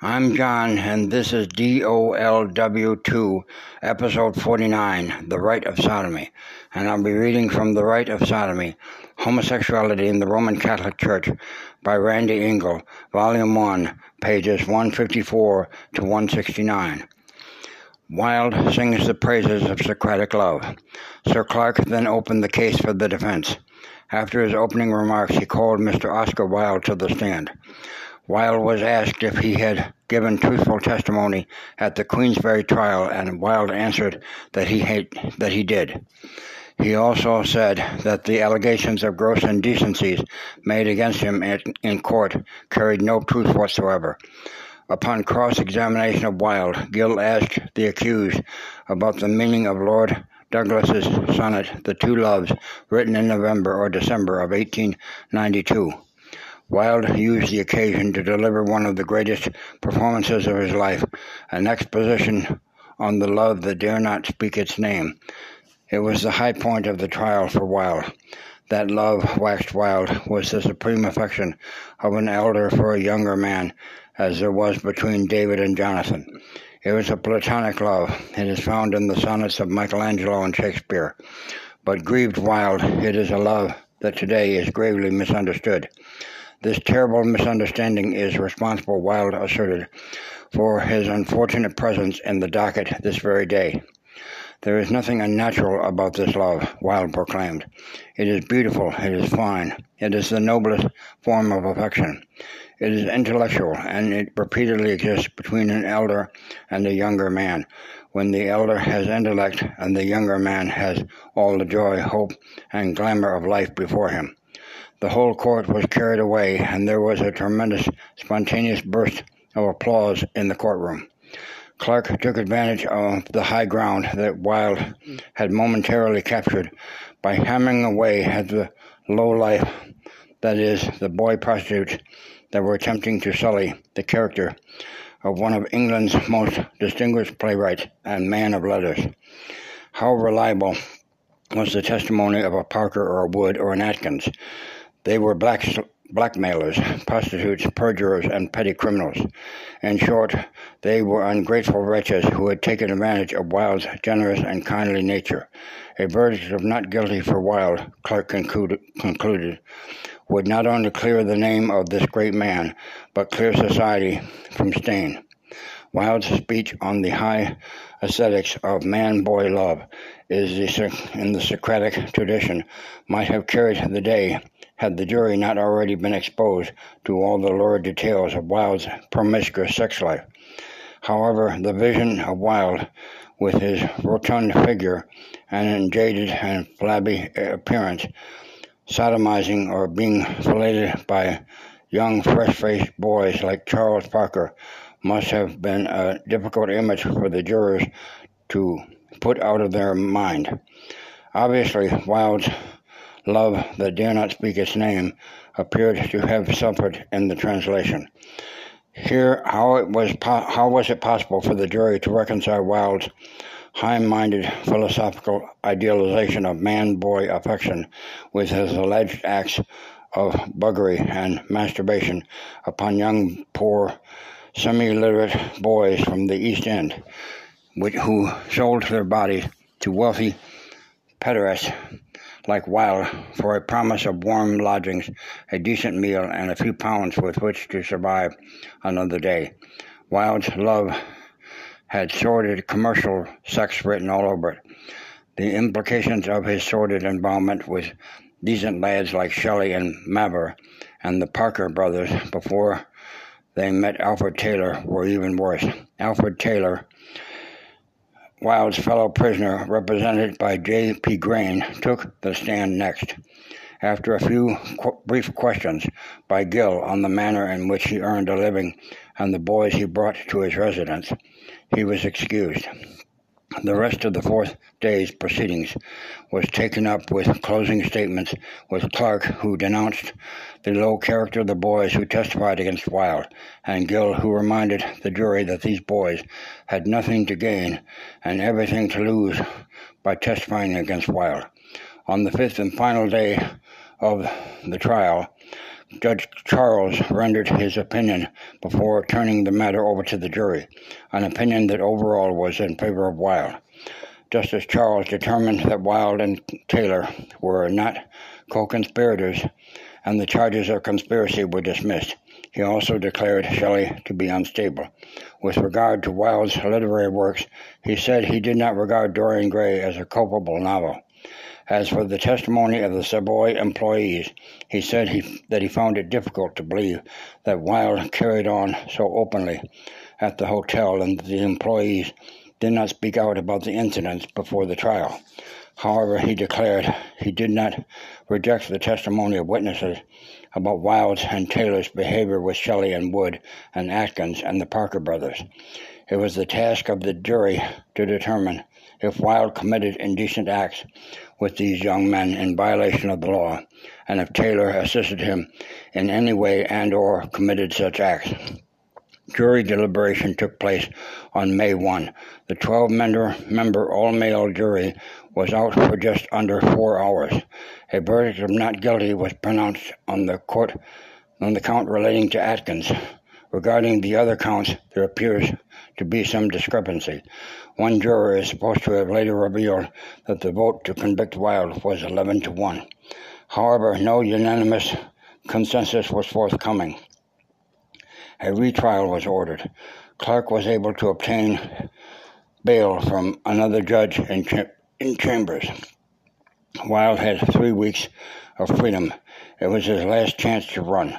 I'm John, and this is DOLW2, episode 49, The Rite of Sodomy. And I'll be reading from The Rite of Sodomy Homosexuality in the Roman Catholic Church by Randy Engel, Volume 1, pages 154 to 169. Wilde sings the praises of Socratic love. Sir Clarke then opened the case for the defense. After his opening remarks, he called Mr. Oscar Wilde to the stand. Wilde was asked if he had given truthful testimony at the Queensberry trial, and Wilde answered that he had, that he did. He also said that the allegations of gross indecencies made against him in court carried no truth whatsoever. Upon cross examination of Wilde, Gill asked the accused about the meaning of Lord Douglas's sonnet, The Two Loves, written in November or December of 1892. Wilde used the occasion to deliver one of the greatest performances of his life, an exposition on the love that dare not speak its name. It was the high point of the trial for Wilde. That love, waxed Wilde, was the supreme affection of an elder for a younger man, as there was between David and Jonathan. It was a platonic love. It is found in the sonnets of Michelangelo and Shakespeare. But grieved Wilde, it is a love that today is gravely misunderstood. This terrible misunderstanding is responsible, Wilde asserted, for his unfortunate presence in the docket this very day. There is nothing unnatural about this love, Wilde proclaimed. It is beautiful, it is fine, it is the noblest form of affection. It is intellectual, and it repeatedly exists between an elder and a younger man, when the elder has intellect and the younger man has all the joy, hope, and glamour of life before him. The whole court was carried away, and there was a tremendous, spontaneous burst of applause in the courtroom. Clarke took advantage of the high ground that Wilde had momentarily captured by hammering away at the low life, that is, the boy prostitutes that were attempting to sully the character of one of England's most distinguished playwrights and man of letters. How reliable was the testimony of a Parker or a Wood or an Atkins they were black, blackmailers, prostitutes, perjurers, and petty criminals. In short, they were ungrateful wretches who had taken advantage of Wilde's generous and kindly nature. A verdict of not guilty for Wilde, Clarke concluded, would not only clear the name of this great man, but clear society from stain. Wilde's speech on the high aesthetics of man-boy love is the, in the Socratic tradition might have carried the day had the jury not already been exposed to all the lurid details of Wilde's promiscuous sex life. However, the vision of Wilde, with his rotund figure and jaded and flabby appearance, sodomizing or being filleted by young, fresh-faced boys like Charles Parker, must have been a difficult image for the jurors to put out of their mind. Obviously, Wilde's love that dare not speak its name appeared to have suffered in the translation. Here, how it was po- how was it possible for the jury to reconcile Wilde's high-minded philosophical idealization of man-boy affection with his alleged acts of buggery and masturbation upon young, poor, semi-literate boys from the East End, which, who sold their bodies to wealthy pederasts like Wilde for a promise of warm lodgings, a decent meal, and a few pounds with which to survive another day. Wilde's love had sordid commercial sex written all over it. The implications of his sordid involvement with decent lads like Shelley and Mavor and the Parker brothers before they met Alfred Taylor were even worse. Alfred Taylor Wilde's fellow prisoner, represented by J. P. Grain, took the stand next. After a few qu- brief questions by Gill on the manner in which he earned a living and the boys he brought to his residence, he was excused. The rest of the fourth day's proceedings was taken up with closing statements with Clarke, who denounced the low character of the boys who testified against Wilde, and Gill, who reminded the jury that these boys had nothing to gain and everything to lose by testifying against Wilde. On the fifth and final day of the trial, Judge Charles rendered his opinion before turning the matter over to the jury, an opinion that overall was in favor of Wilde. Justice Charles determined that Wilde and Taylor were not co-conspirators and the charges of conspiracy were dismissed. He also declared Shelley to be unstable. With regard to Wilde's literary works, he said he did not regard Dorian Gray as a culpable novel. As for the testimony of the Savoy employees, he said he, that he found it difficult to believe that Wilde carried on so openly at the hotel and the employees did not speak out about the incidents before the trial. However, he declared he did not reject the testimony of witnesses about Wilde's and Taylor's behavior with Shelley and Wood and Atkins and the Parker brothers. It was the task of the jury to determine if Wilde committed indecent acts with these young men in violation of the law, and if Taylor assisted him in any way and or committed such acts. Jury deliberation took place on May 1. The 12-member all-male jury was out for just under four hours. A verdict of not guilty was pronounced on the court on the count relating to Atkins. Regarding the other counts, there appears to be some discrepancy. One juror is supposed to have later revealed that the vote to convict Wilde was 11 to 1. However, no unanimous consensus was forthcoming. A retrial was ordered. Clarke was able to obtain bail from another judge in, ch- in Chambers. Wilde had three weeks of freedom. It was his last chance to run.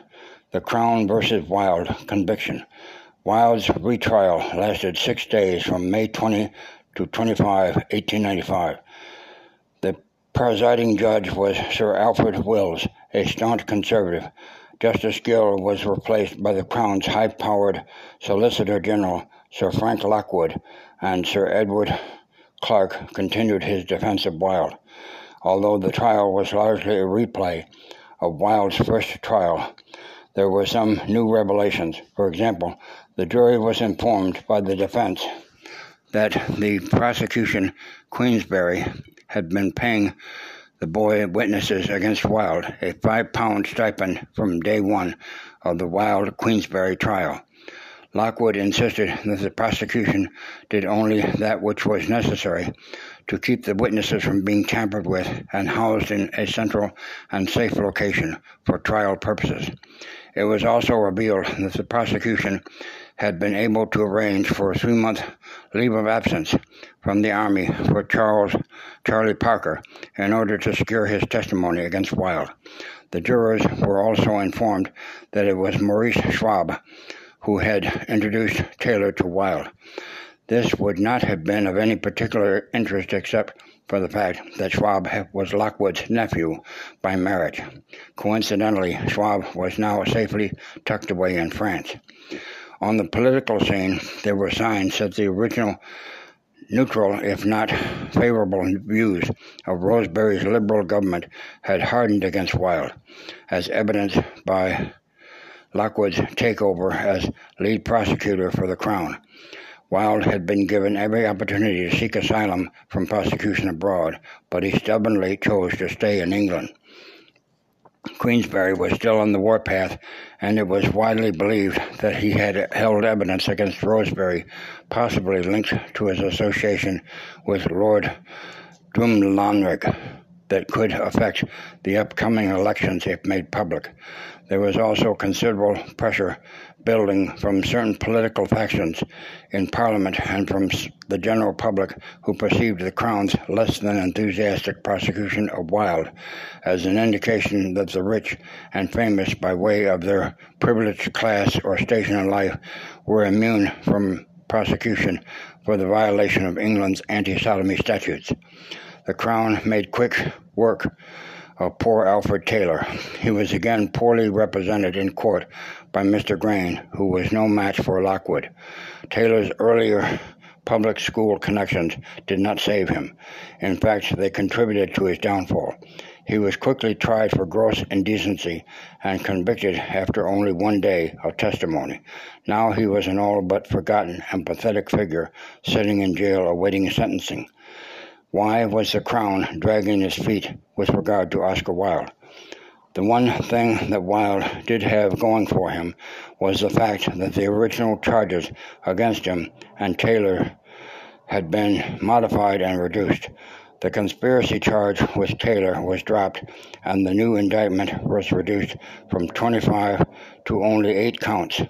The Crown versus Wilde conviction. Wilde's retrial lasted six days from May 20 to 25, 1895. The presiding judge was Sir Alfred Wills, a staunch conservative. Justice Gill was replaced by the Crown's high-powered Solicitor General, Sir Frank Lockwood, and Sir Edward Clarke continued his defense of Wilde. Although the trial was largely a replay of Wilde's first trial, there were some new revelations. For example, the jury was informed by the defense that the prosecution, Queensberry, had been paying the boy witnesses against Wilde a five pound stipend from day one of the Wilde Queensberry trial. Lockwood insisted that the prosecution did only that which was necessary to keep the witnesses from being tampered with and housed in a central and safe location for trial purposes. It was also revealed that the prosecution had been able to arrange for a three-month leave of absence from the Army for Charles Charlie Parker in order to secure his testimony against Wilde. The jurors were also informed that it was Maurice Schwab who had introduced Taylor to Wilde. This would not have been of any particular interest except for the fact that Schwab was Lockwood's nephew by marriage. Coincidentally, Schwab was now safely tucked away in France. On the political scene, there were signs that the original neutral, if not favorable views of Rosebery's liberal government had hardened against Wilde, as evidenced by Lockwood's takeover as lead prosecutor for the Crown. Wilde had been given every opportunity to seek asylum from prosecution abroad, but he stubbornly chose to stay in England. Queensberry was still on the warpath, and it was widely believed that he had held evidence against Rosebery, possibly linked to his association with Lord Drumlanrig, that could affect the upcoming elections if made public. There was also considerable pressure building from certain political factions in Parliament and from the general public who perceived the Crown's less than enthusiastic prosecution of Wilde as an indication that the rich and famous, by way of their privileged class or station in life, were immune from prosecution for the violation of England's anti-sodomy statutes. The Crown made quick work of poor Alfred Taylor. He was again poorly represented in court by Mr. Grain, who was no match for Lockwood. Taylor's earlier public school connections did not save him. In fact, they contributed to his downfall. He was quickly tried for gross indecency and convicted after only one day of testimony. Now he was an all but forgotten and pathetic figure sitting in jail awaiting sentencing. Why was the Crown dragging its feet with regard to Oscar Wilde? The one thing that Wilde did have going for him was the fact that the original charges against him and Taylor had been modified and reduced. The conspiracy charge with Taylor was dropped, and the new indictment was reduced from 25 to only eight counts.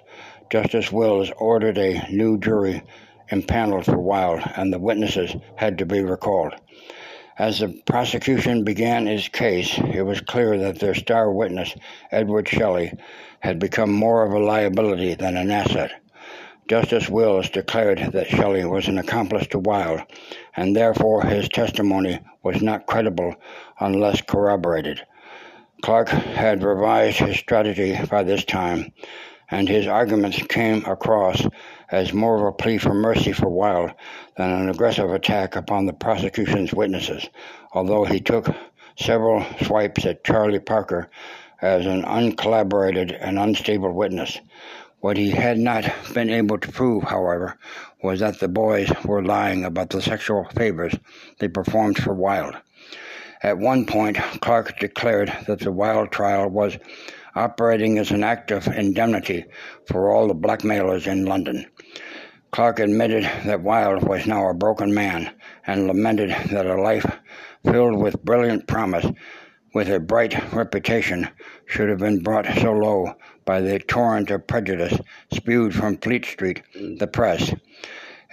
Justice Wills ordered a new jury impaneled for Wilde, and the witnesses had to be recalled. As the prosecution began its case, it was clear that their star witness, Edward Shelley, had become more of a liability than an asset. Justice Wills declared that Shelley was an accomplice to Wilde, and therefore his testimony was not credible unless corroborated. Clarke had revised his strategy by this time, and his arguments came across as more of a plea for mercy for Wilde than an aggressive attack upon the prosecution's witnesses, although he took several swipes at Charlie Parker as an uncollaborated and unstable witness. What he had not been able to prove, however, was that the boys were lying about the sexual favors they performed for Wilde. At one point, Clarke declared that the Wilde trial was operating as an act of indemnity for all the blackmailers in London. Clarke admitted that Wilde was now a broken man and lamented that a life filled with brilliant promise, with a bright reputation, should have been brought so low by the torrent of prejudice spewed from Fleet Street, the press.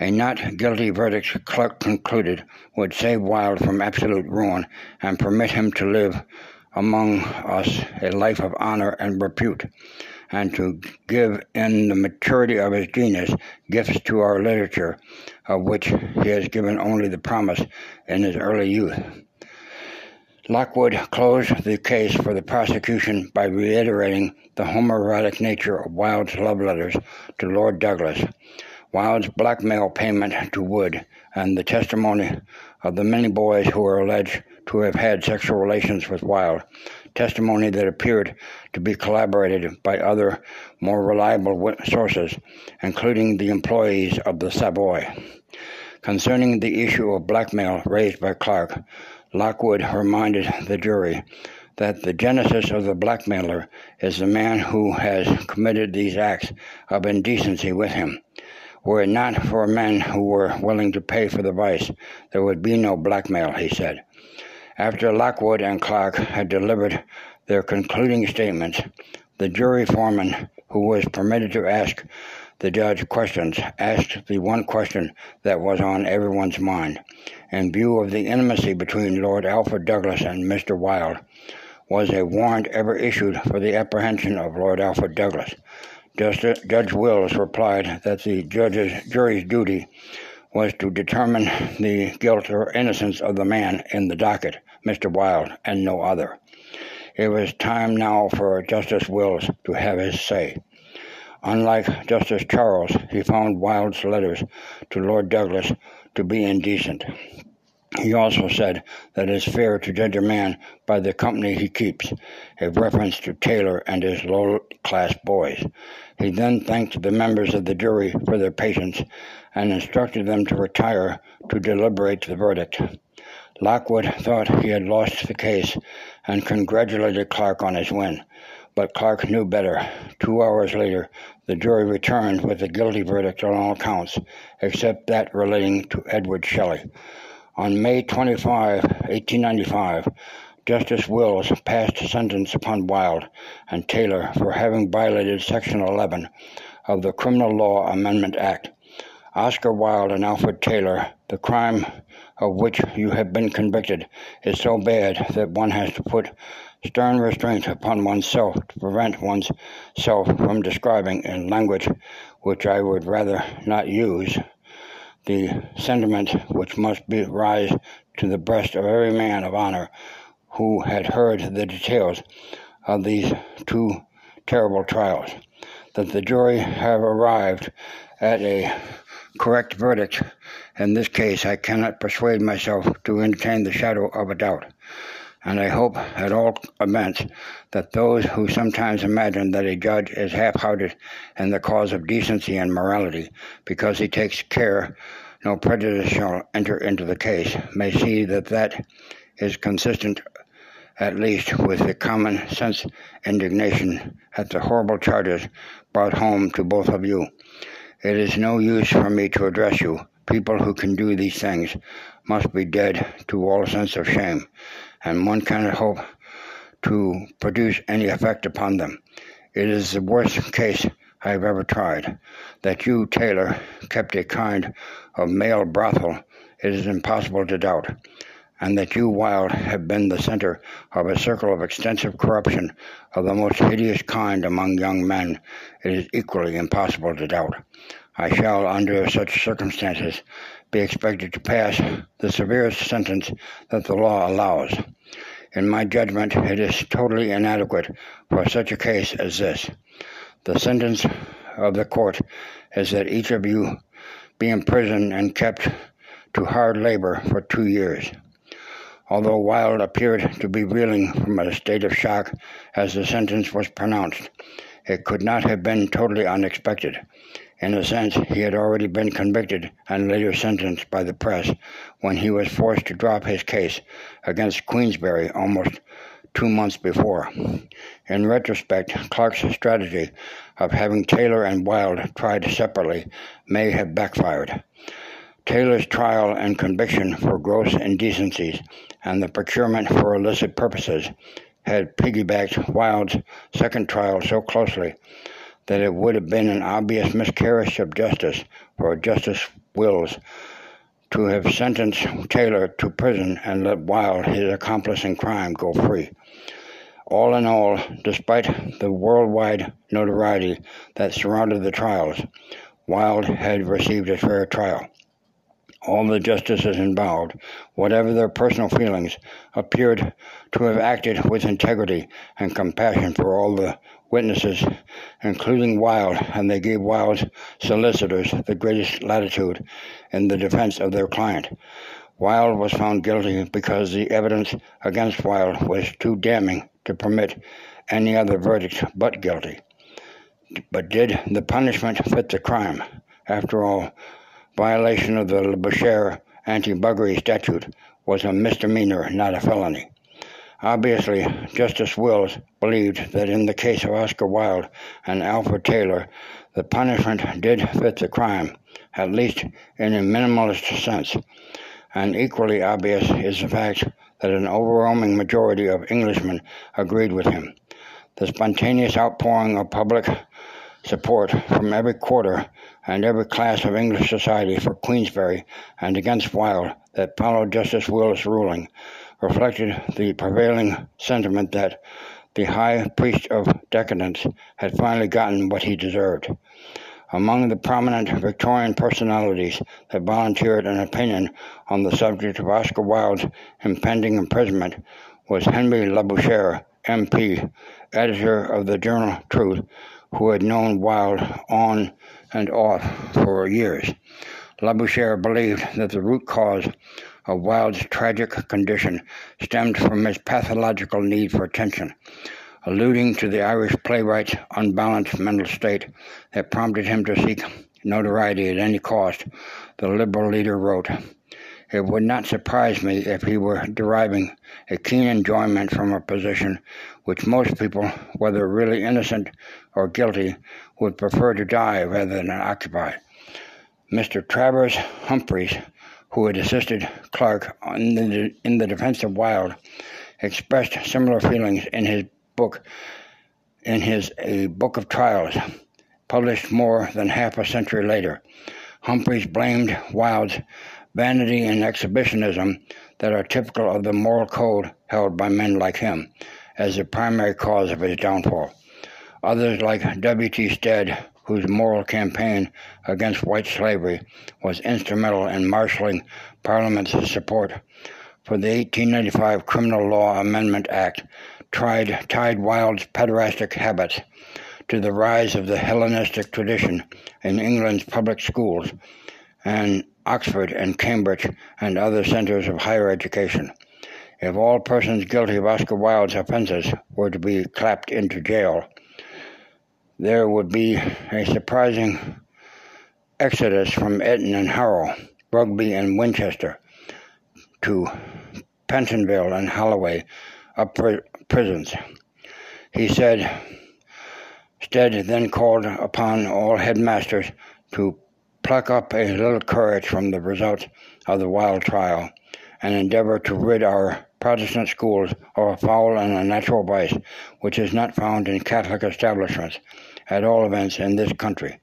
A not guilty verdict, Clarke concluded, would save Wilde from absolute ruin and permit him to live among us a life of honor and repute, and to give in the maturity of his genius gifts to our literature, of which he has given only the promise in his early youth. Lockwood closed the case for the prosecution by reiterating the homoerotic nature of Wilde's love letters to Lord Douglas, Wilde's blackmail payment to Wood, and the testimony of the many boys who were alleged to have had sexual relations with Wilde, testimony that appeared to be collaborated by other, more reliable sources, including the employees of the Savoy. Concerning the issue of blackmail raised by Clarke, Lockwood reminded the jury that the genesis of the blackmailer is the man who has committed these acts of indecency with him. Were it not for men who were willing to pay for the vice, there would be no blackmail, he said. After Lockwood and Clarke had delivered their concluding statements, the jury foreman, who was permitted to ask the judge questions, asked the one question that was on everyone's mind. In view of the intimacy between Lord Alfred Douglas and Mr. Wilde, was a warrant ever issued for the apprehension of Lord Alfred Douglas? Justice, Judge Wills replied that the judge's jury's duty was to determine the guilt or innocence of the man in the docket, Mr. Wilde, and no other. It was time now for Justice Wills to have his say. Unlike Justice Charles, he found Wilde's letters to Lord Douglas to be indecent. He also said that it is fair to judge a man by the company he keeps, a reference to Taylor and his low class boys. He then thanked the members of the jury for their patience and instructed them to retire to deliberate the verdict. Lockwood thought he had lost the case and congratulated Clarke on his win, but Clarke knew better. Two hours later, the jury returned with a guilty verdict on all counts, except that relating to Edward Shelley. On May 25, 1895, Justice Wills passed sentence upon Wilde and Taylor for having violated Section 11 of the Criminal Law Amendment Act Oscar Wilde and Alfred Taylor, the crime of which you have been convicted is so bad that one has to put stern restraint upon oneself to prevent one's self from describing in language which I would rather not use the sentiment which must be rise to the breast of every man of honor who had heard the details of these two terrible trials, that the jury have arrived at a correct verdict. In this case, I cannot persuade myself to entertain the shadow of a doubt. And I hope, at all events, that those who sometimes imagine that a judge is half hearted in the cause of decency and morality because he takes care no prejudice shall enter into the case may see that that is consistent at least with the common sense indignation at the horrible charges brought home to both of you. It is no use for me to address you. People who can do these things must be dead to all sense of shame, and one cannot hope to produce any effect upon them. It is the worst case I have ever tried. That you, Taylor, kept a kind of male brothel, it is impossible to doubt. And that you, Wilde, have been the center of a circle of extensive corruption of the most hideous kind among young men, it is equally impossible to doubt. I shall, under such circumstances, be expected to pass the severest sentence that the law allows. In my judgment, it is totally inadequate for such a case as this. The sentence of the court is that each of you be imprisoned and kept to hard labor for two years. Although Wilde appeared to be reeling from a state of shock as the sentence was pronounced, it could not have been totally unexpected. In a sense, he had already been convicted and later sentenced by the press when he was forced to drop his case against Queensberry almost two months before. In retrospect, Clarke's strategy of having Taylor and Wilde tried separately may have backfired. Taylor's trial and conviction for gross indecencies and the procurement for illicit purposes had piggybacked Wilde's second trial so closely that it would have been an obvious miscarriage of justice for Justice Wills to have sentenced Taylor to prison and let Wilde, his accomplice in crime, go free. All in all, despite the worldwide notoriety that surrounded the trials, Wilde had received a fair trial. All the justices involved, whatever their personal feelings, appeared to have acted with integrity and compassion for all the witnesses, including Wilde, and they gave Wilde's solicitors the greatest latitude in the defense of their client. Wilde was found guilty because the evidence against Wilde was too damning to permit any other verdict but guilty. But did the punishment fit the crime? After all, violation of the Labouchere anti-buggery statute was a misdemeanor, not a felony. Obviously, Justice Wills believed that in the case of Oscar Wilde and Alfred Taylor, the punishment did fit the crime, at least in a minimalist sense. And equally obvious is the fact that an overwhelming majority of Englishmen agreed with him. The spontaneous outpouring of public support from every quarter and every class of English society for Queensberry and against Wilde that followed Justice Wills' ruling reflected the prevailing sentiment that the high priest of decadence had finally gotten what he deserved. Among the prominent Victorian personalities that volunteered an opinion on the subject of Oscar Wilde's impending imprisonment was Henry Labouchere, MP, editor of the journal Truth, who had known Wilde on and off for years. Labouchere believed that the root cause of Wilde's tragic condition stemmed from his pathological need for attention, alluding to the Irish playwright's unbalanced mental state that prompted him to seek notoriety at any cost. The Liberal leader wrote, It would not surprise me if he were deriving a keen enjoyment from a position which most people, whether really innocent or guilty, would prefer to die rather than occupy. Mr. Travers Humphreys who had assisted Clarke in the, in the defense of Wilde, expressed similar feelings in his book, in his A Book of Trials, published more than half a century later. Humphreys blamed Wilde's vanity and exhibitionism that are typical of the moral code held by men like him as the primary cause of his downfall. Others, like W.T. Stead, whose moral campaign against white slavery was instrumental in marshaling Parliament's support for the 1895 Criminal Law Amendment Act, tried, tied Wilde's pederastic habits to the rise of the Hellenistic tradition in England's public schools and Oxford and Cambridge and other centers of higher education. If all persons guilty of Oscar Wilde's offenses were to be clapped into jail, there would be a surprising exodus from Eton and Harrow, Rugby and Winchester to Pentonville and Holloway, of prisons. He said, Stead then called upon all headmasters to pluck up a little courage from the results of the Wilde trial and endeavor to rid our Protestant schools of a foul and unnatural vice which is not found in Catholic establishments, at all events in this country.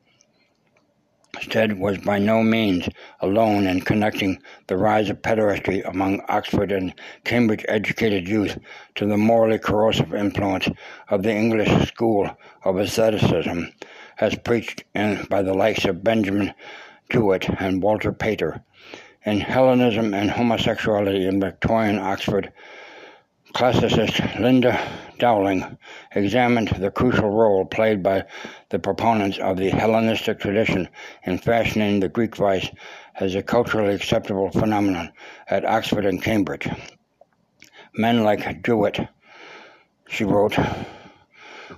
Stead was by no means alone in connecting the rise of pederasty among Oxford and Cambridge educated youth to the morally corrosive influence of the English school of asceticism, as preached in, by the likes of Benjamin Jowett and Walter Pater. In Hellenism and Homosexuality in Victorian Oxford, classicist Linda Dowling examined the crucial role played by the proponents of the Hellenistic tradition in fashioning the Greek vice as a culturally acceptable phenomenon at Oxford and Cambridge. Men like Jowett, she wrote,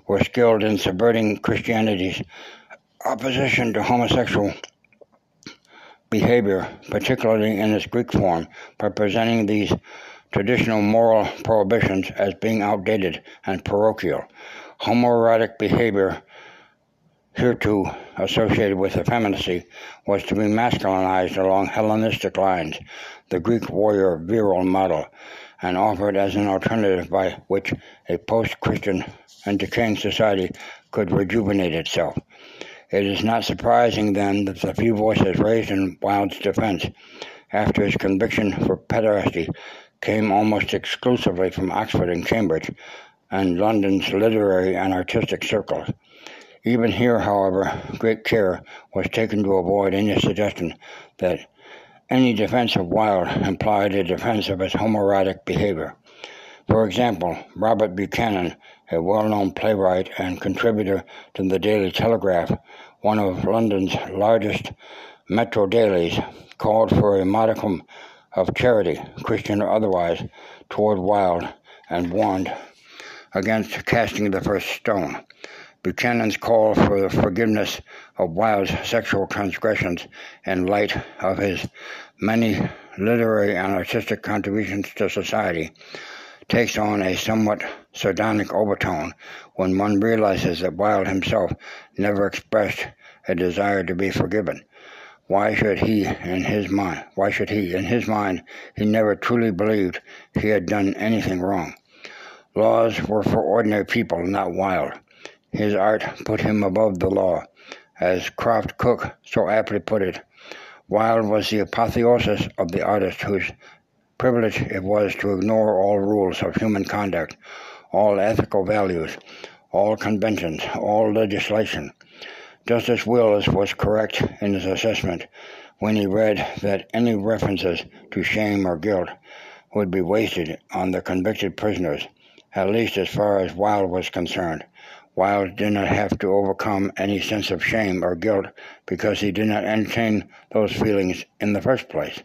were skilled in subverting Christianity's opposition to homosexual behavior, particularly in its Greek form, by presenting these traditional moral prohibitions as being outdated and parochial. Homoerotic behavior, hereto associated with effeminacy, was to be masculinized along Hellenistic lines, the Greek warrior virile model, and offered as an alternative by which a post Christian and decaying society could rejuvenate itself. It is not surprising, then, that the few voices raised in Wilde's defense after his conviction for pederasty came almost exclusively from Oxford and Cambridge and London's literary and artistic circles. Even here, however, great care was taken to avoid any suggestion that any defense of Wilde implied a defense of his homoerotic behavior. For example, Robert Buchanan, a well known playwright and contributor to the Daily Telegraph, one of London's largest metro dailies, called for a modicum of charity, Christian or otherwise, toward Wilde and warned against casting the first stone. Buchanan's call for the forgiveness of Wilde's sexual transgressions in light of his many literary and artistic contributions to society takes on a somewhat sardonic overtone when one realizes that Wilde himself never expressed a desire to be forgiven. Why should he, in his mind, why should he, in his mind, he never truly believed he had done anything wrong? Laws were for ordinary people, not Wilde. His art put him above the law. As Croft-Cooke so aptly put it, Wilde was the apotheosis of the artist whose privilege it was to ignore all rules of human conduct, all ethical values, all conventions, all legislation. Justice Willis was correct in his assessment when he read that any references to shame or guilt would be wasted on the convicted prisoners, at least as far as Wilde was concerned. Wilde did not have to overcome any sense of shame or guilt because he did not entertain those feelings in the first place.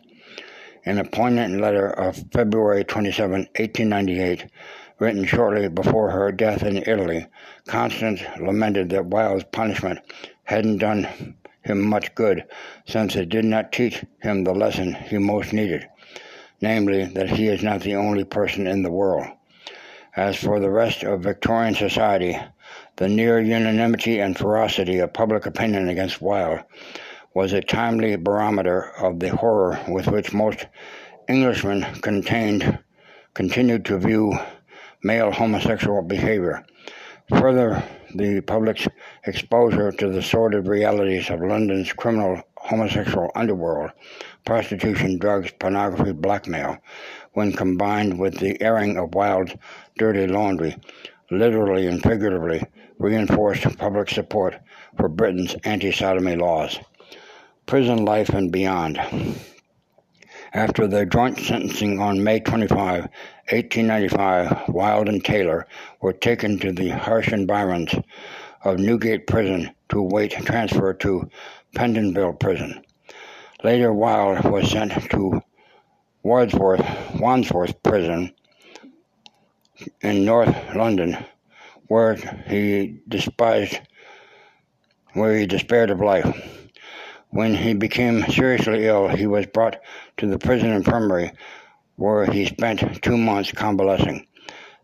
In a poignant letter of February 27, 1898, written shortly before her death in Italy, Constance lamented that Wilde's punishment hadn't done him much good, since it did not teach him the lesson he most needed, namely, that he is not the only person in the world. As for the rest of Victorian society, the near unanimity and ferocity of public opinion against Wilde was a timely barometer of the horror with which most Englishmen contained, continued to view male homosexual behavior. Further, the public's exposure to the sordid realities of London's criminal homosexual underworld, prostitution, drugs, pornography, blackmail, when combined with the airing of Wilde's dirty laundry, literally and figuratively reinforced public support for Britain's anti sodomy laws prison life and beyond. After the joint sentencing on May 25, 1895, Wilde and Taylor were taken to the harsh environs of Newgate Prison to await transfer to Pentonville Prison. Later, Wilde was sent to Wandsworth, Wandsworth Prison in North London, where he despised, where he despaired of life. When he became seriously ill, he was brought to the prison infirmary where he spent two months convalescing.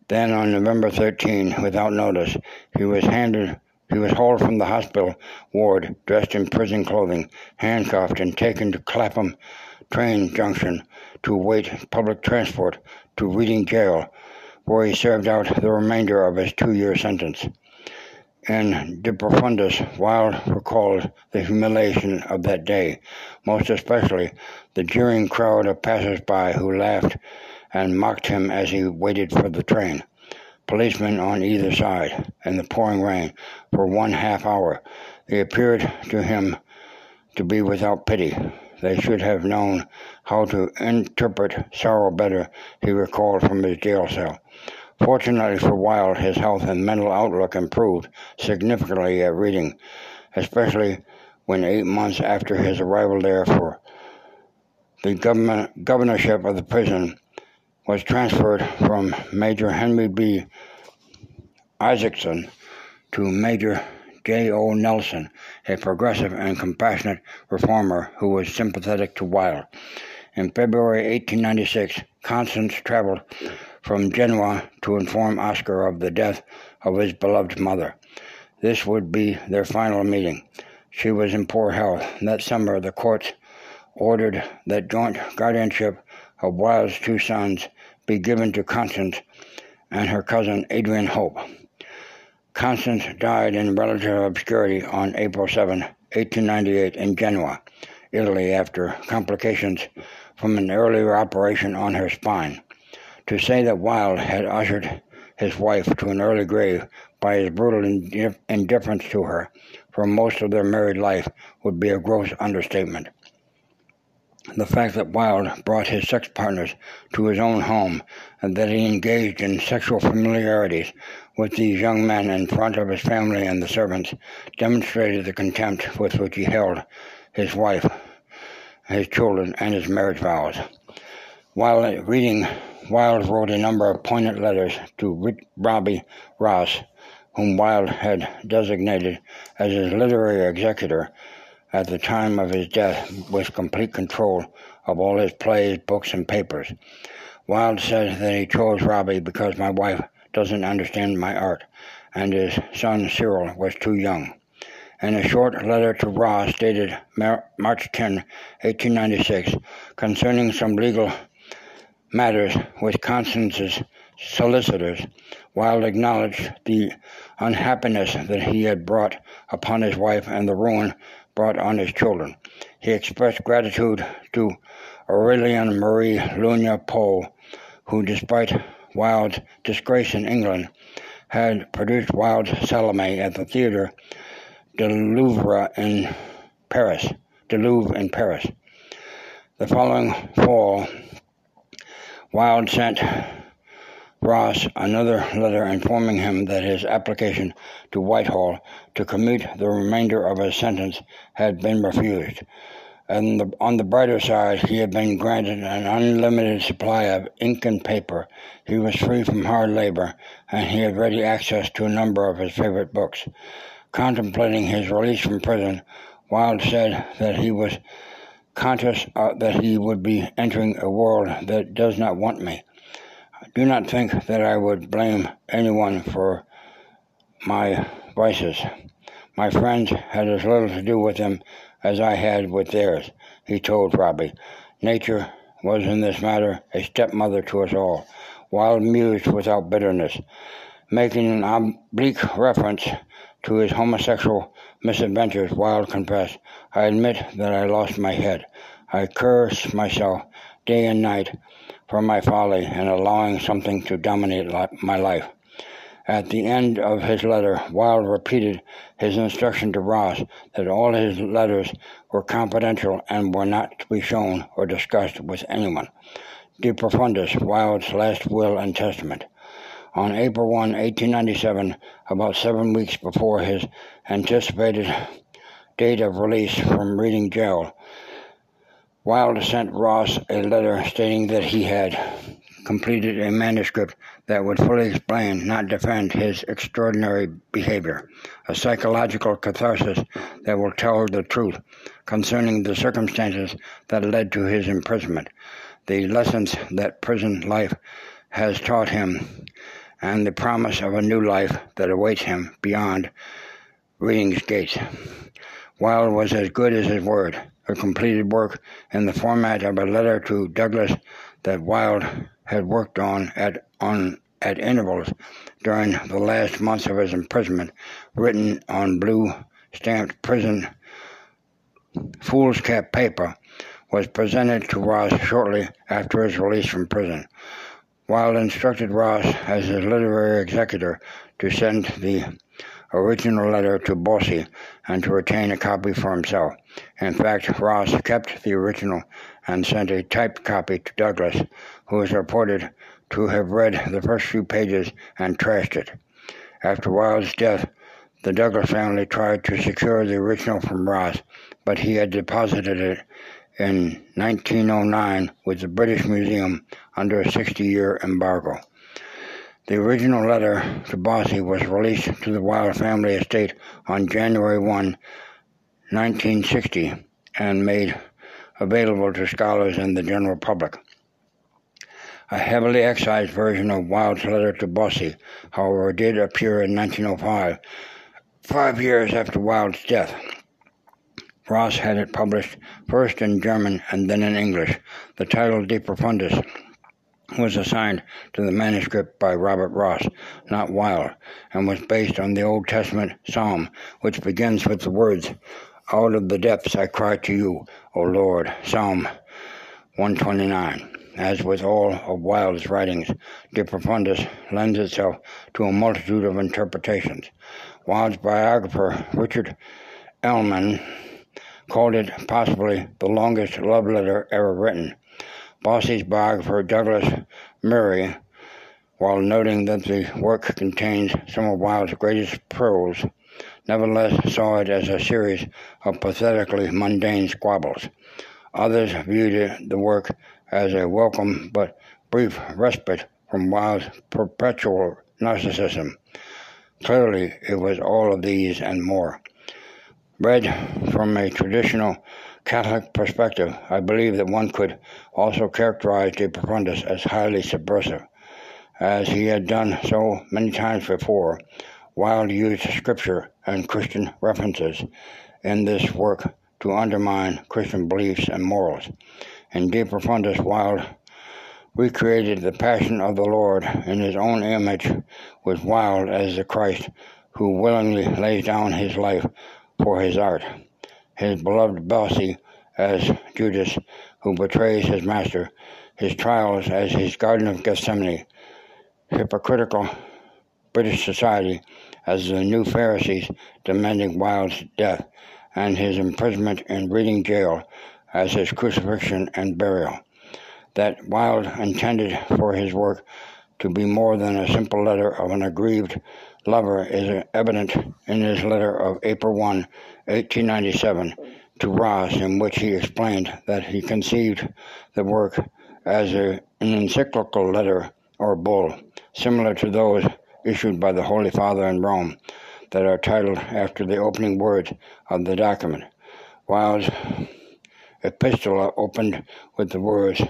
Then on November 13, without notice, he was handed he was hauled from the hospital ward, dressed in prison clothing, handcuffed, and taken to Clapham train junction to await public transport to Reading Jail, where he served out the remainder of his two-year sentence. In De Profundis, Wilde recalled the humiliation of that day, most especially the jeering crowd of passers-by who laughed and mocked him as he waited for the train policemen on either side, in the pouring rain, for one half hour. They appeared to him to be without pity. They should have known how to interpret sorrow better, he recalled from his jail cell. Fortunately for Wilde, his health and mental outlook improved significantly at Reading, especially when eight months after his arrival there for the government, governorship of the prison, was transferred from Major Henry B. Isaacson to Major J. O. Nelson, a progressive and compassionate reformer who was sympathetic to Wilde. In February 1896, Constance traveled from Genoa to inform Oscar of the death of his beloved mother. This would be their final meeting. She was in poor health. That summer, the courts ordered that joint guardianship of Wilde's two sons be given to Constance and her cousin Adrian Hope. Constance died in relative obscurity on April 7, 1898, in Genoa, Italy, after complications from an earlier operation on her spine. To say that Wilde had ushered his wife to an early grave by his brutal indifference to her for most of their married life would be a gross understatement. The fact that Wilde brought his sex partners to his own home and that he engaged in sexual familiarities with these young men in front of his family and the servants demonstrated the contempt with which he held his wife, his children, and his marriage vows. While reading, Wilde wrote a number of poignant letters to Robbie Ross, whom Wilde had designated as his literary executor at the time of his death with complete control of all his plays, books, and papers. Wilde says that he chose Robbie because my wife doesn't understand my art, and his son Cyril was too young. In a short letter to Ross dated March 10, 1896, concerning some legal matters with Constance's solicitors, Wilde acknowledged the unhappiness that he had brought upon his wife and the ruin brought on his children. He expressed gratitude to Aurelian Marie Lugné-Poe, who, despite Wilde's disgrace in England, had produced Wilde's Salome at the Theatre de l'Oeuvre in Paris, de l'Oeuvre in Paris. The following fall, Wilde sent Ross another letter informing him that his application to Whitehall to commute the remainder of his sentence had been refused. And the, on the brighter side, he had been granted an unlimited supply of ink and paper. He was free from hard labor, and he had ready access to a number of his favorite books. Contemplating his release from prison, Wilde said that he was conscious uh, that he would be entering a world that does not want me I do not think that I would blame anyone for my vices. My friends had as little to do with them as I had with theirs, he told Robbie. Nature was in this matter a stepmother to us all. Wilde mused without bitterness, making an oblique reference to his homosexual misadventures. Wilde confessed, I admit that I lost my head. I curse myself day and night for my folly in allowing something to dominate my life. At the end of his letter, Wilde repeated his instruction to Ross that all his letters were confidential and were not to be shown or discussed with anyone. De Profundis, Wilde's last will and testament. On April 1, 1897, about seven weeks before his anticipated date of release from Reading Jail, Wilde sent Ross a letter stating that he had completed a manuscript that would fully explain, not defend, his extraordinary behavior, a psychological catharsis that will tell the truth concerning the circumstances that led to his imprisonment, the lessons that prison life has taught him, and the promise of a new life that awaits him beyond reading's gates. Wilde was as good as his word, a completed work in the format of a letter to Douglas that Wilde had worked on at on at intervals during the last months of his imprisonment, written on blue stamped prison foolscap paper, was presented to Ross shortly after his release from prison. Wilde instructed Ross as his literary executor to send the original letter to Bosie and to retain a copy for himself. In fact, Ross kept the original and sent a typed copy to Douglas, who is reported to have read the first few pages and trashed it. After Wilde's death, the Douglas family tried to secure the original from Ross, but he had deposited it in 1909 with the British Museum under a 60 year embargo. The original letter to Bosie was released to the Wilde family estate on January 1, 1960, and made available to scholars and the general public. A heavily excised version of Wilde's letter to Bosie, however, did appear in 1905, five years after Wilde's death. Ross had it published first in German and then in English. The title De Profundis was assigned to the manuscript by Robert Ross, not Wilde, and was based on the Old Testament psalm, which begins with the words, Out of the depths I cry to you, O Lord, Psalm 129. As with all of Wilde's writings, De Profundis lends itself to a multitude of interpretations. Wilde's biographer, Richard Ellmann, called it possibly the longest love letter ever written. Bosie's biographer Douglas Murray, while noting that the work contains some of Wilde's greatest prose, nevertheless saw it as a series of pathetically mundane squabbles. Others viewed the work as a welcome but brief respite from Wilde's perpetual narcissism. Clearly, it was all of these and more. Read from a traditional Catholic perspective, I believe that one could also characterize De Profundis as highly subversive. As he had done so many times before, Wilde used scripture and Christian references in this work to undermine Christian beliefs and morals. In De Profundis, Wilde recreated the passion of the Lord in his own image with Wilde as the Christ who willingly lays down his life for his art his beloved Bosie as Judas, who betrays his master, his trials as his Garden of Gethsemane, hypocritical British society as the new Pharisees demanding Wilde's death, and his imprisonment in Reading Jail as his crucifixion and burial. That Wilde intended for his work to be more than a simple letter of an aggrieved lover is evident in his letter of April 1, 1897, to Ross, in which he explained that he conceived the work as a, an encyclical letter or bull, similar to those issued by the Holy Father in Rome, that are titled after the opening words of the document. Wilde's epistola opened with the words,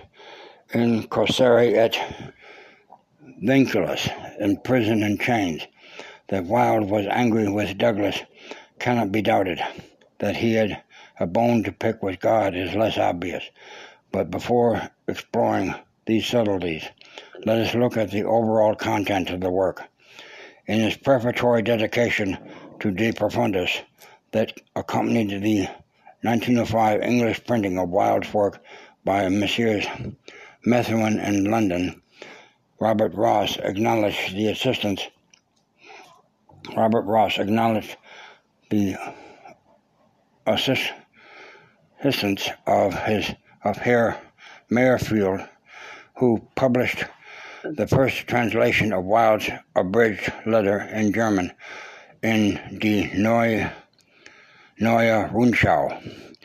In carcere et vinculus, in prison and chains. That Wilde was angry with Douglas cannot be doubted. That he had a bone to pick with God is less obvious. But before exploring these subtleties, let us look at the overall content of the work. In his prefatory dedication to De Profundis that accompanied the 1905 English printing of Wilde's work by Messrs. Methuen in London, Robert Ross acknowledged the assistance. Robert Ross acknowledged the assistance of his of Herr Meyerfeld, who published the first translation of Wilde's abridged letter in German in Die Neue, Neue Rundschau.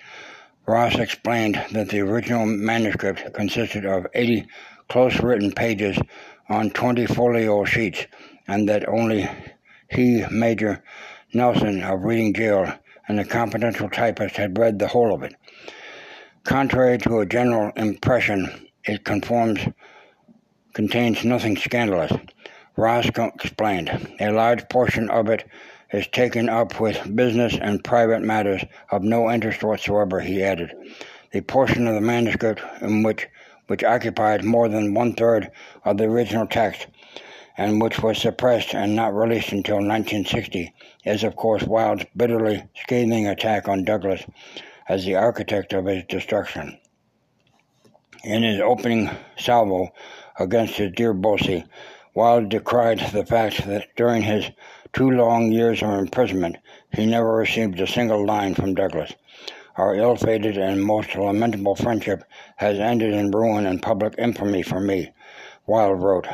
Ross explained that the original manuscript consisted of 80 close written pages on 20 folio sheets, and that only he, Major Nelson of Reading Jail, and the confidential typist had read the whole of it. Contrary to a general impression, it conforms, contains nothing scandalous. Roscoe explained. A large portion of it is taken up with business and private matters of no interest whatsoever, he added. The portion of the manuscript in which, which occupied more than one third of the original text and which was suppressed and not released until 1960, is of course Wilde's bitterly scathing attack on Douglas as the architect of his destruction. In his opening salvo against his dear Bosie, Wilde decried the fact that during his two long years of imprisonment he never received a single line from Douglas. Our ill-fated and most lamentable friendship has ended in ruin and public infamy for me, Wilde wrote.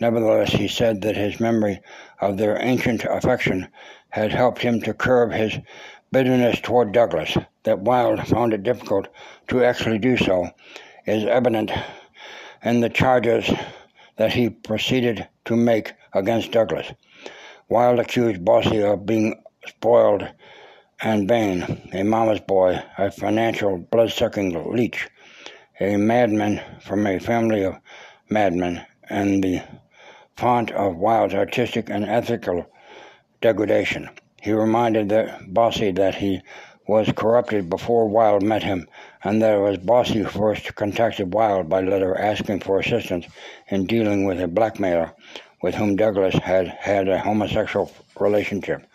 Nevertheless, he said that his memory of their ancient affection had helped him to curb his bitterness toward Douglas. That Wilde found it difficult to actually do so is evident in the charges that he proceeded to make against Douglas. Wilde accused Bosie of being spoiled and vain, a mama's boy, a financial blood-sucking leech, a madman from a family of madmen, and the font of Wilde's artistic and ethical degradation. He reminded the Bosie that he was corrupted before Wilde met him, and that it was Bosie who first contacted Wilde by letter asking for assistance in dealing with a blackmailer with whom Douglas had had a homosexual relationship.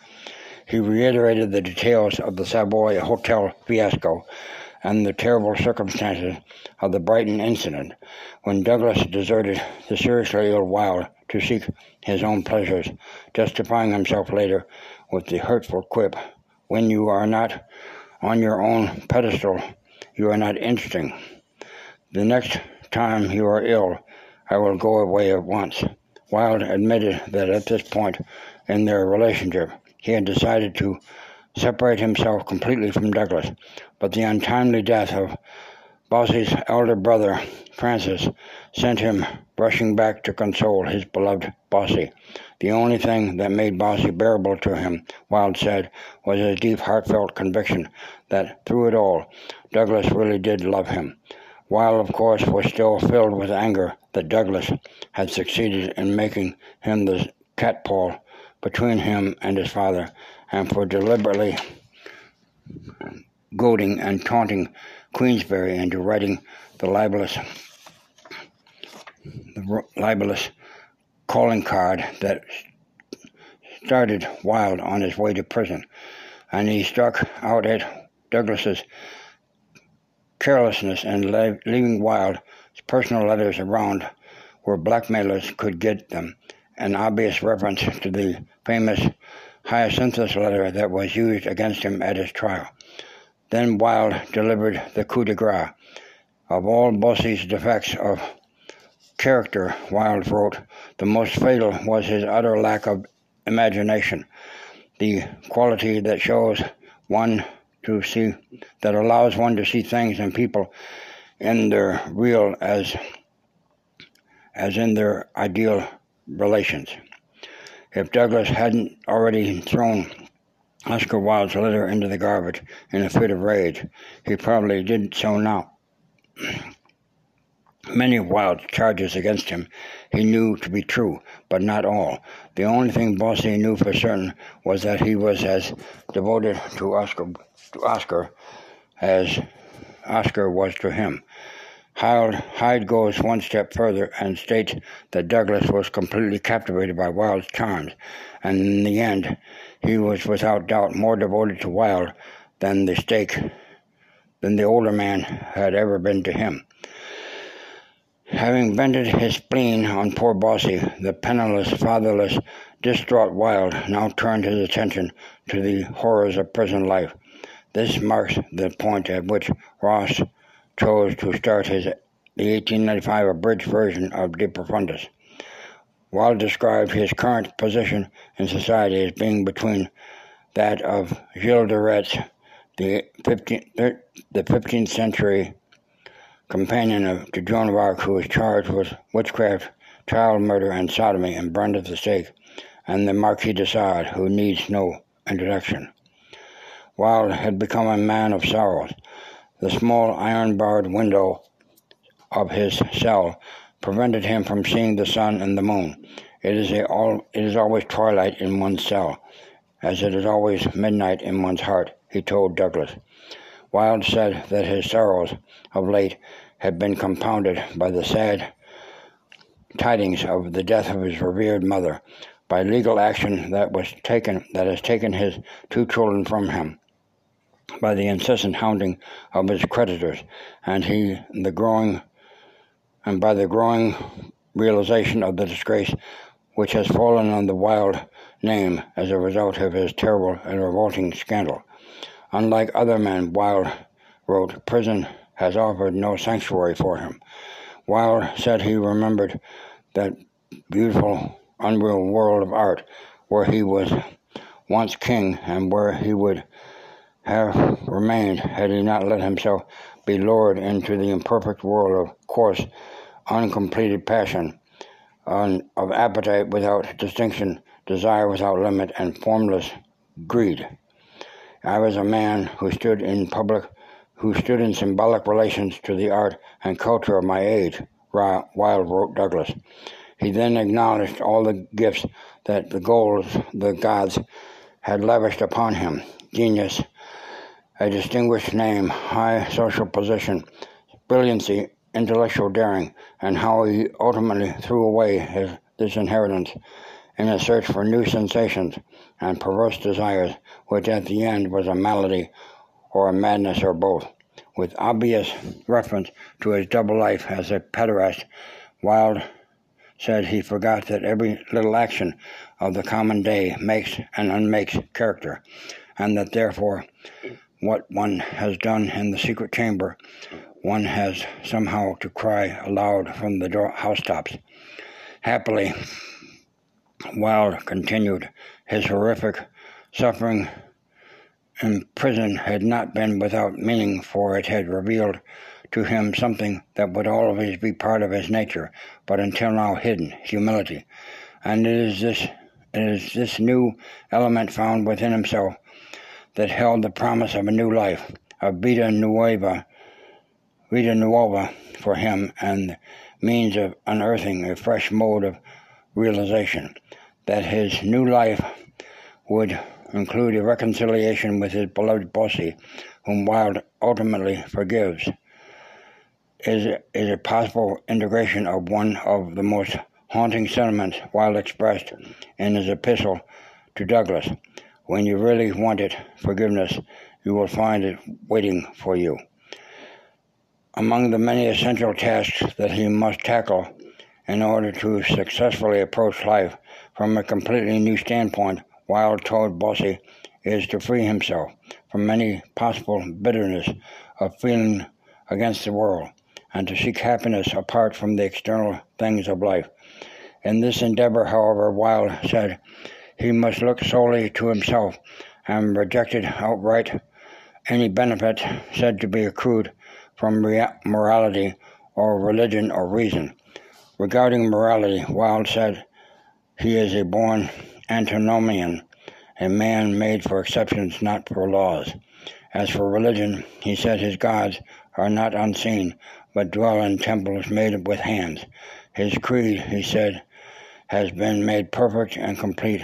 He reiterated the details of the Savoy Hotel fiasco and the terrible circumstances of the Brighton incident, when Douglas deserted the seriously ill Wilde to seek his own pleasures, justifying himself later with the hurtful quip, When you are not on your own pedestal, you are not interesting. The next time you are ill, I will go away at once. Wilde admitted that at this point in their relationship, he had decided to separate himself completely from Douglas, but the untimely death of Bosie's elder brother, Francis, sent him rushing back to console his beloved Bosie. The only thing that made Bosie bearable to him, Wilde said, was his deep, heartfelt conviction that through it all, Douglas really did love him. Wilde, of course, was still filled with anger that Douglas had succeeded in making him the catpaw between him and his father, and for deliberately goading and taunting Queensberry into writing the libelous, the libelous calling card that started Wilde on his way to prison, and he struck out at Douglas's carelessness in leaving Wilde's personal letters around where blackmailers could get them an obvious reference to the famous Hyacinthus letter that was used against him at his trial. Then Wilde delivered the coup de grace. Of all Bosie's defects of character, Wilde wrote, the most fatal was his utter lack of imagination, the quality that shows one to see, that allows one to see things and people in their real as, as in their ideal relations. If Douglas hadn't already thrown Oscar Wilde's letter into the garbage in a fit of rage, he probably did so now. Many of Wilde's charges against him he knew to be true, but not all. The only thing Bosie knew for certain was that he was as devoted to Oscar, to Oscar as Oscar was to him. Hyde, goes one step further and states that Douglas was completely captivated by Wilde's charms, and in the end, he was without doubt more devoted to Wilde than the stake than the older man had ever been to him. Having vented his spleen on poor Bosie, the penniless, fatherless, distraught Wilde now turned his attention to the horrors of prison life. This marks the point at which Ross chose to start his the 1895 abridged version of De Profundis. Wilde described his current position in society as being between that of Gilles de Retz, the 15th, er, the 15th century companion of to Joan of Arc, who was charged with witchcraft, child murder, and sodomy and burned at the stake, and the Marquis de Sade, who needs no introduction. Wilde had become a man of sorrows, the small iron-barred window of his cell prevented him from seeing the sun and the moon. It is, a all, it is always twilight in one's cell, as it is always midnight in one's heart, he told Douglas. Wilde said that his sorrows of late had been compounded by the sad tidings of the death of his revered mother, by legal action that was taken that has taken his two children from him, by the incessant hounding of his creditors, and he the growing and by the growing realization of the disgrace which has fallen on the Wilde name as a result of his terrible and revolting scandal. Unlike other men, Wilde wrote, prison has offered no sanctuary for him. Wilde said he remembered that beautiful, unreal world of art where he was once king and where he would have remained had he not let himself be lured into the imperfect world of coarse, uncompleted passion, of appetite without distinction, desire without limit, and formless greed. I was a man who stood in public, who stood in symbolic relations to the art and culture of my age, Wilde wrote Douglas. He then acknowledged all the gifts that the goals, the gods, had lavished upon him genius, a distinguished name, high social position, brilliancy, intellectual daring, and how he ultimately threw away his, this inheritance in a search for new sensations and perverse desires, which at the end was a malady or a madness or both. With obvious reference to his double life as a pederast, Wilde said he forgot that every little action of the common day makes and unmakes character, and that therefore what one has done in the secret chamber, one has somehow to cry aloud from the door, housetops. Happily, Wilde continued, his horrific suffering in prison had not been without meaning, for it had revealed to him something that would always be part of his nature, but until now hidden humility. And it is this it is this new element found within himself that held the promise of a new life, a vida nueva, vida nueva for him, and means of unearthing a fresh mode of realization that his new life would include a reconciliation with his beloved Bosie, whom Wilde ultimately forgives. Is, is a possible integration of one of the most haunting sentiments Wilde expressed in his epistle to Douglas. When you really want it, forgiveness, you will find it waiting for you. Among the many essential tasks that he must tackle in order to successfully approach life from a completely new standpoint, Wilde told Bosie, is to free himself from any possible bitterness of feeling against the world and to seek happiness apart from the external things of life. In this endeavor, however, Wilde said he must look solely to himself and rejected outright any benefit said to be accrued from morality or religion or reason. Regarding morality, Wilde said, He is a born antinomian, a man made for exceptions, not for laws. As for religion, he said his gods are not unseen, but dwell in temples made with hands. His creed, he said, has been made perfect and complete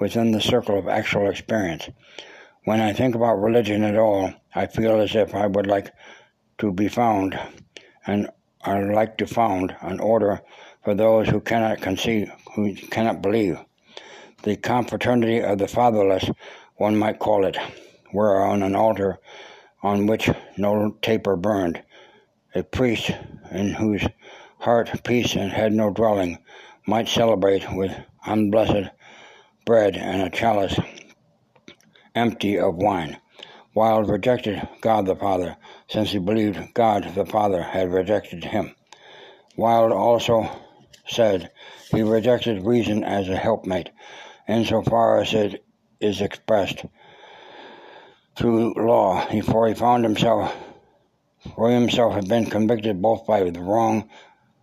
within the circle of actual experience. When I think about religion at all, I feel as if I would like to be found and I like to found an order for those who cannot conceive, who cannot believe. The confraternity of the fatherless, one might call it, were on an altar on which no taper burned. A priest in whose heart peace and had no dwelling might celebrate with unblessed bread and a chalice empty of wine. Wilde rejected God the Father, since he believed God the Father had rejected him. Wilde also said he rejected reason as a helpmate, insofar as it is expressed through law, for he found himself, for himself had been convicted both by the wrong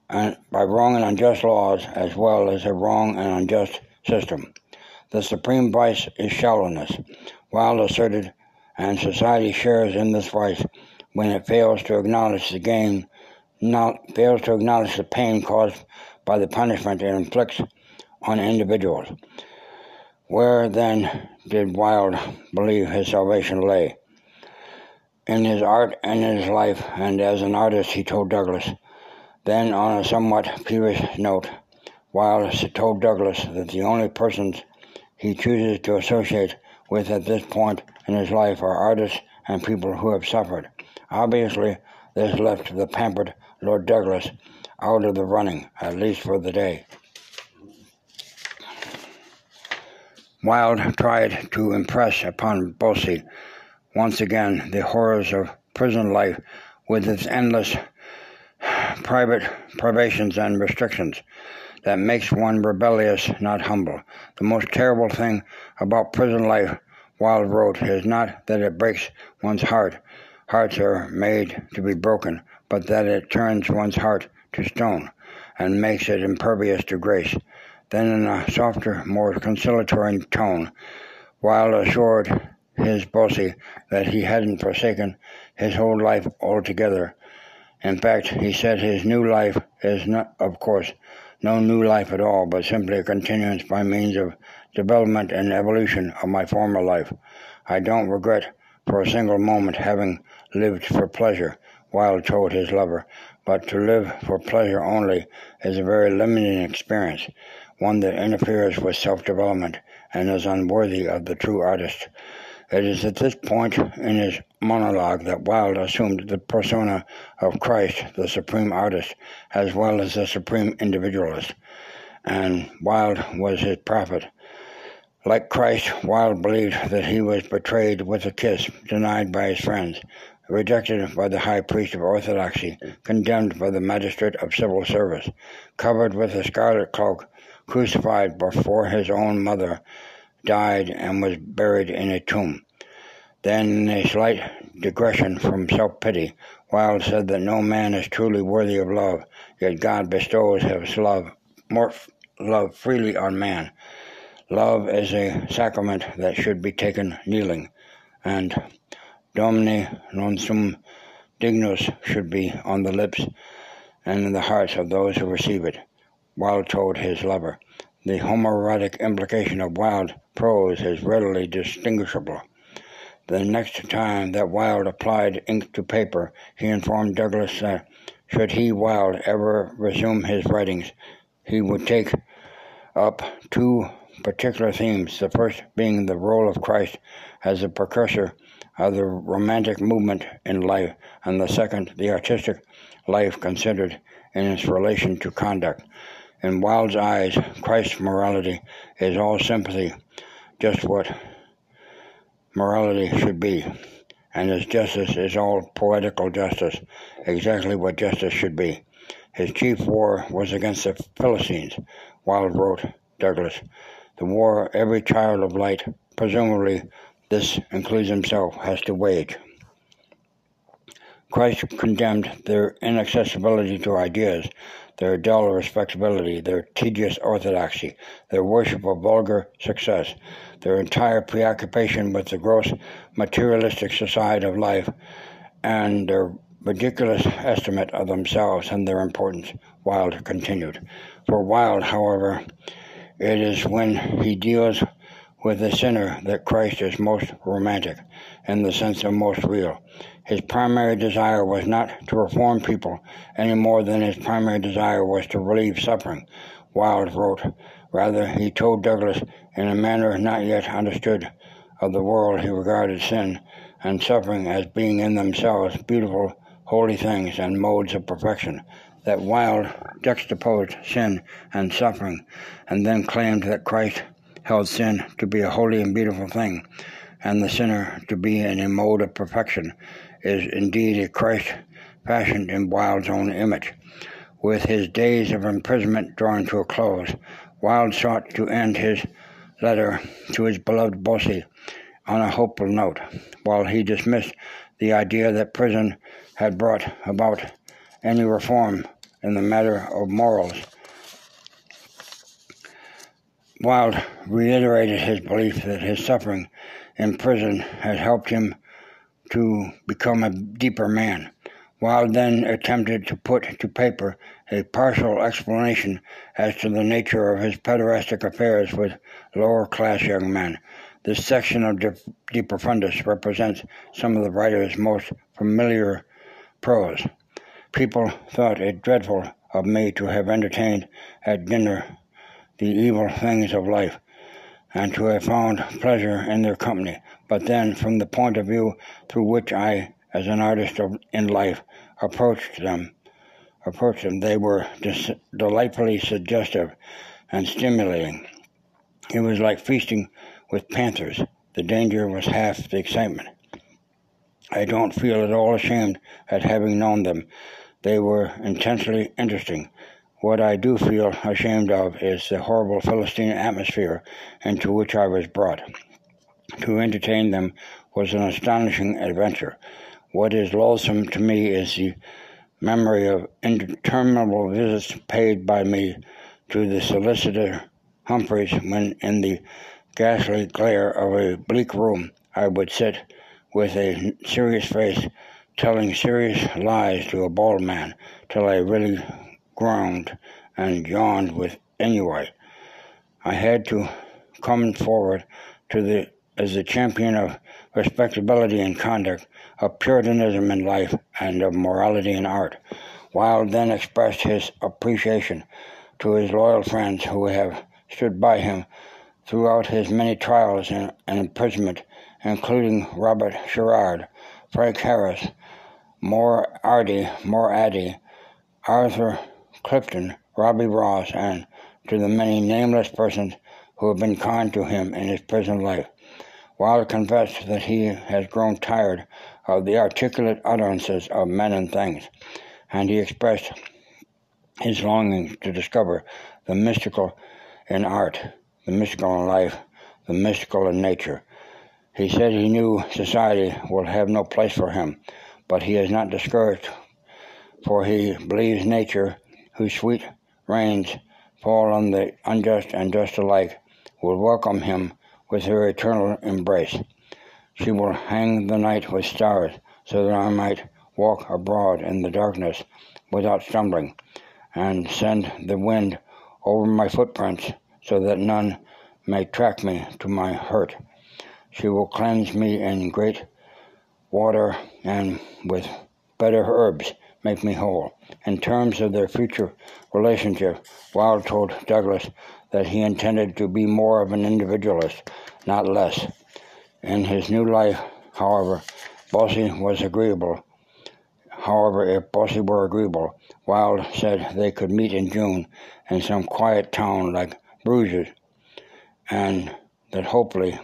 and by wrong and unjust laws as well as a wrong and unjust system. The supreme vice is shallowness. Wilde asserted, and society shares in this vice when it fails to acknowledge the gain, not fails to acknowledge the pain caused by the punishment it inflicts on individuals. Where then did Wilde believe his salvation lay? In his art and in his life, and as an artist, he told Douglas. Then, on a somewhat peevish note, Wilde told Douglas that the only persons he chooses to associate with at this point in his life are artists and people who have suffered. Obviously, this left the pampered Lord Douglas out of the running, at least for the day. Wilde tried to impress upon Bosie once again the horrors of prison life with its endless private privations and restrictions that makes one rebellious, not humble. The most terrible thing about prison life, Wilde wrote, is not that it breaks one's heart. Hearts are made to be broken, but that it turns one's heart to stone and makes it impervious to grace. Then, in a softer, more conciliatory tone, Wilde assured his Bosie that he hadn't forsaken his whole life altogether. In fact, he said his new life is not, of course, no new life at all, but simply a continuance by means of development and evolution of my former life. I don't regret for a single moment having lived for pleasure, Wilde told his lover, but to live for pleasure only is a very limiting experience, one that interferes with self-development and is unworthy of the true artist. It is at this point in his monologue that Wilde assumed the persona of Christ, the supreme artist, as well as the supreme individualist, and Wilde was his prophet. Like Christ, Wilde believed that he was betrayed with a kiss, denied by his friends, rejected by the high priest of orthodoxy, condemned by the magistrate of civil service, covered with a scarlet cloak, crucified before his own mother, died and was buried in a tomb. Then, in a slight digression from self pity, Wilde said that no man is truly worthy of love, yet God bestows his love, more love freely on man. Love is a sacrament that should be taken kneeling, and Domine non sum dignus should be on the lips and in the hearts of those who receive it. Wilde told his lover. The homoerotic implication of Wilde prose is readily distinguishable. The next time that Wilde applied ink to paper, he informed Douglas that should he, Wilde, ever resume his writings, he would take up two particular themes, the first being the role of Christ as a precursor of the romantic movement in life, and the second, the artistic life considered in its relation to conduct. In Wilde's eyes, Christ's morality is all sympathy, just what morality should be, and his justice is all poetical justice, exactly what justice should be. His chief war was against the Philistines, Wilde wrote Douglas. The war every child of light, presumably this includes himself, has to wage. Christ condemned their inaccessibility to ideas their dull respectability, their tedious orthodoxy, their worship of vulgar success, their entire preoccupation with the gross materialistic society of life, and their ridiculous estimate of themselves and their importance, Wilde continued. For Wilde, however, it is when he deals with the sinner that Christ is most romantic, in the sense of most real. His primary desire was not to reform people any more than his primary desire was to relieve suffering, Wilde wrote. Rather, he told Douglas, in a manner not yet understood of the world, he regarded sin and suffering as being in themselves beautiful, holy things and modes of perfection. That Wilde juxtaposed sin and suffering, and then claimed that Christ held sin to be a holy and beautiful thing, and the sinner to be in a mode of perfection, is indeed a Christ fashioned in Wilde's own image. With his days of imprisonment drawing to a close, Wilde sought to end his letter to his beloved Bosie on a hopeful note, while he dismissed the idea that prison had brought about any reform in the matter of morals. Wilde reiterated his belief that his suffering in prison had helped him to become a deeper man. Wilde then attempted to put to paper a partial explanation as to the nature of his pederastic affairs with lower class young men. This section of De, De Profundis represents some of the writer's most familiar prose. People thought it dreadful of me to have entertained at dinner the evil things of life, and to have found pleasure in their company. But then, from the point of view through which I, as an artist of, in life, approached them, approached them, they were dis- delightfully suggestive and stimulating. It was like feasting with panthers. The danger was half the excitement. I don't feel at all ashamed at having known them. They were intensely interesting. What I do feel ashamed of is the horrible Philistine atmosphere into which I was brought. To entertain them was an astonishing adventure. What is loathsome to me is the memory of interminable visits paid by me to the solicitor Humphreys when in the ghastly glare of a bleak room I would sit with a serious face telling serious lies to a bald man till I really groaned and yawned with ennui. I had to come forward to the as the champion of respectability in conduct, of puritanism in life, and of morality in art. Wilde then expressed his appreciation to his loyal friends who have stood by him throughout his many trials and, and imprisonment, including Robert Sherard, Frank Harris, Moore Ardy, More Adey, Arthur Clifton, Robbie Ross, and to the many nameless persons who have been kind to him in his prison life. Wilde confessed that he has grown tired of the articulate utterances of men and things, and he expressed his longing to discover the mystical in art, the mystical in life, the mystical in nature. He said he knew society will have no place for him, but he is not discouraged, for he believes nature whose sweet rains fall on the unjust and just alike, will welcome him with her eternal embrace. She will hang the night with stars, so that I might walk abroad in the darkness without stumbling, and send the wind over my footprints, so that none may track me to my hurt. She will cleanse me in great water and with better herbs make me whole. In terms of their future relationship, Wilde told Douglas that he intended to be more of an individualist, not less. In his new life, however, Bosie was agreeable. However, if Bosie were agreeable, Wilde said they could meet in June in some quiet town like Bruges, and that hopefully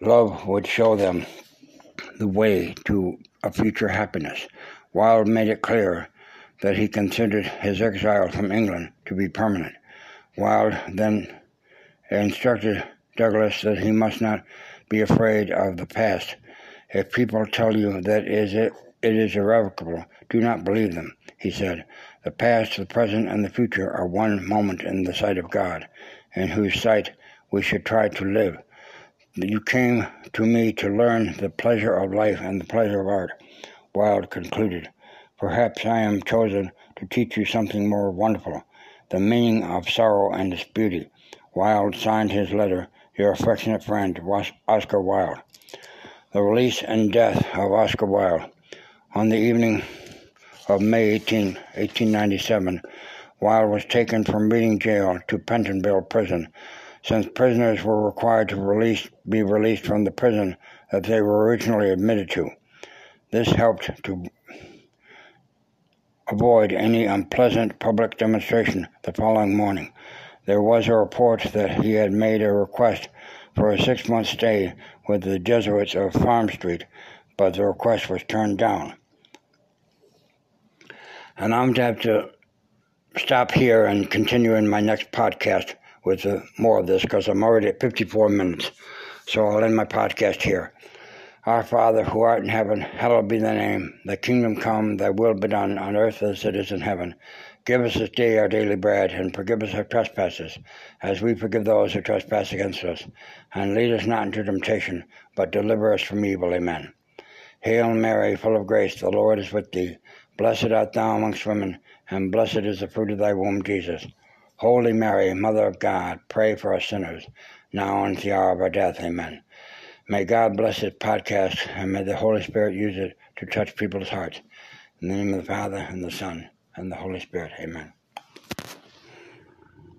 love would show them the way to a future happiness. Wilde made it clear that he considered his exile from England to be permanent. Wilde then instructed Douglas that he must not be afraid of the past. If people tell you that is it, it is irrevocable, do not believe them, he said. The past, the present, and the future are one moment in the sight of God, in whose sight we should try to live. You came to me to learn the pleasure of life and the pleasure of art. Wilde concluded. Perhaps I am chosen to teach you something more wonderful, the meaning of sorrow and its beauty. Wilde signed his letter, Your affectionate friend, Oscar Wilde. The release and death of Oscar Wilde. On the evening of May 18, 1897, Wilde was taken from Reading Jail to Pentonville Prison, since prisoners were required to release, be released from the prison that they were originally admitted to. This helped to avoid any unpleasant public demonstration the following morning. There was a report that he had made a request for a six month stay with the Jesuits of Farm Street, but the request was turned down. And I'm going to have to stop here and continue in my next podcast with uh, more of this because I'm already at 54 minutes. So I'll end my podcast here. Our Father, who art in heaven, hallowed be thy name. Thy kingdom come, thy will be done, on earth as it is in heaven. Give us this day our daily bread, and forgive us our trespasses, as we forgive those who trespass against us. And lead us not into temptation, but deliver us from evil. Amen. Hail Mary, full of grace, the Lord is with thee. Blessed art thou amongst women, and blessed is the fruit of thy womb, Jesus. Holy Mary, Mother of God, pray for us sinners, now and at the hour of our death. Amen. May God bless this podcast, and may the Holy Spirit use it to touch people's hearts. In the name of the Father, and the Son, and the Holy Spirit. Amen.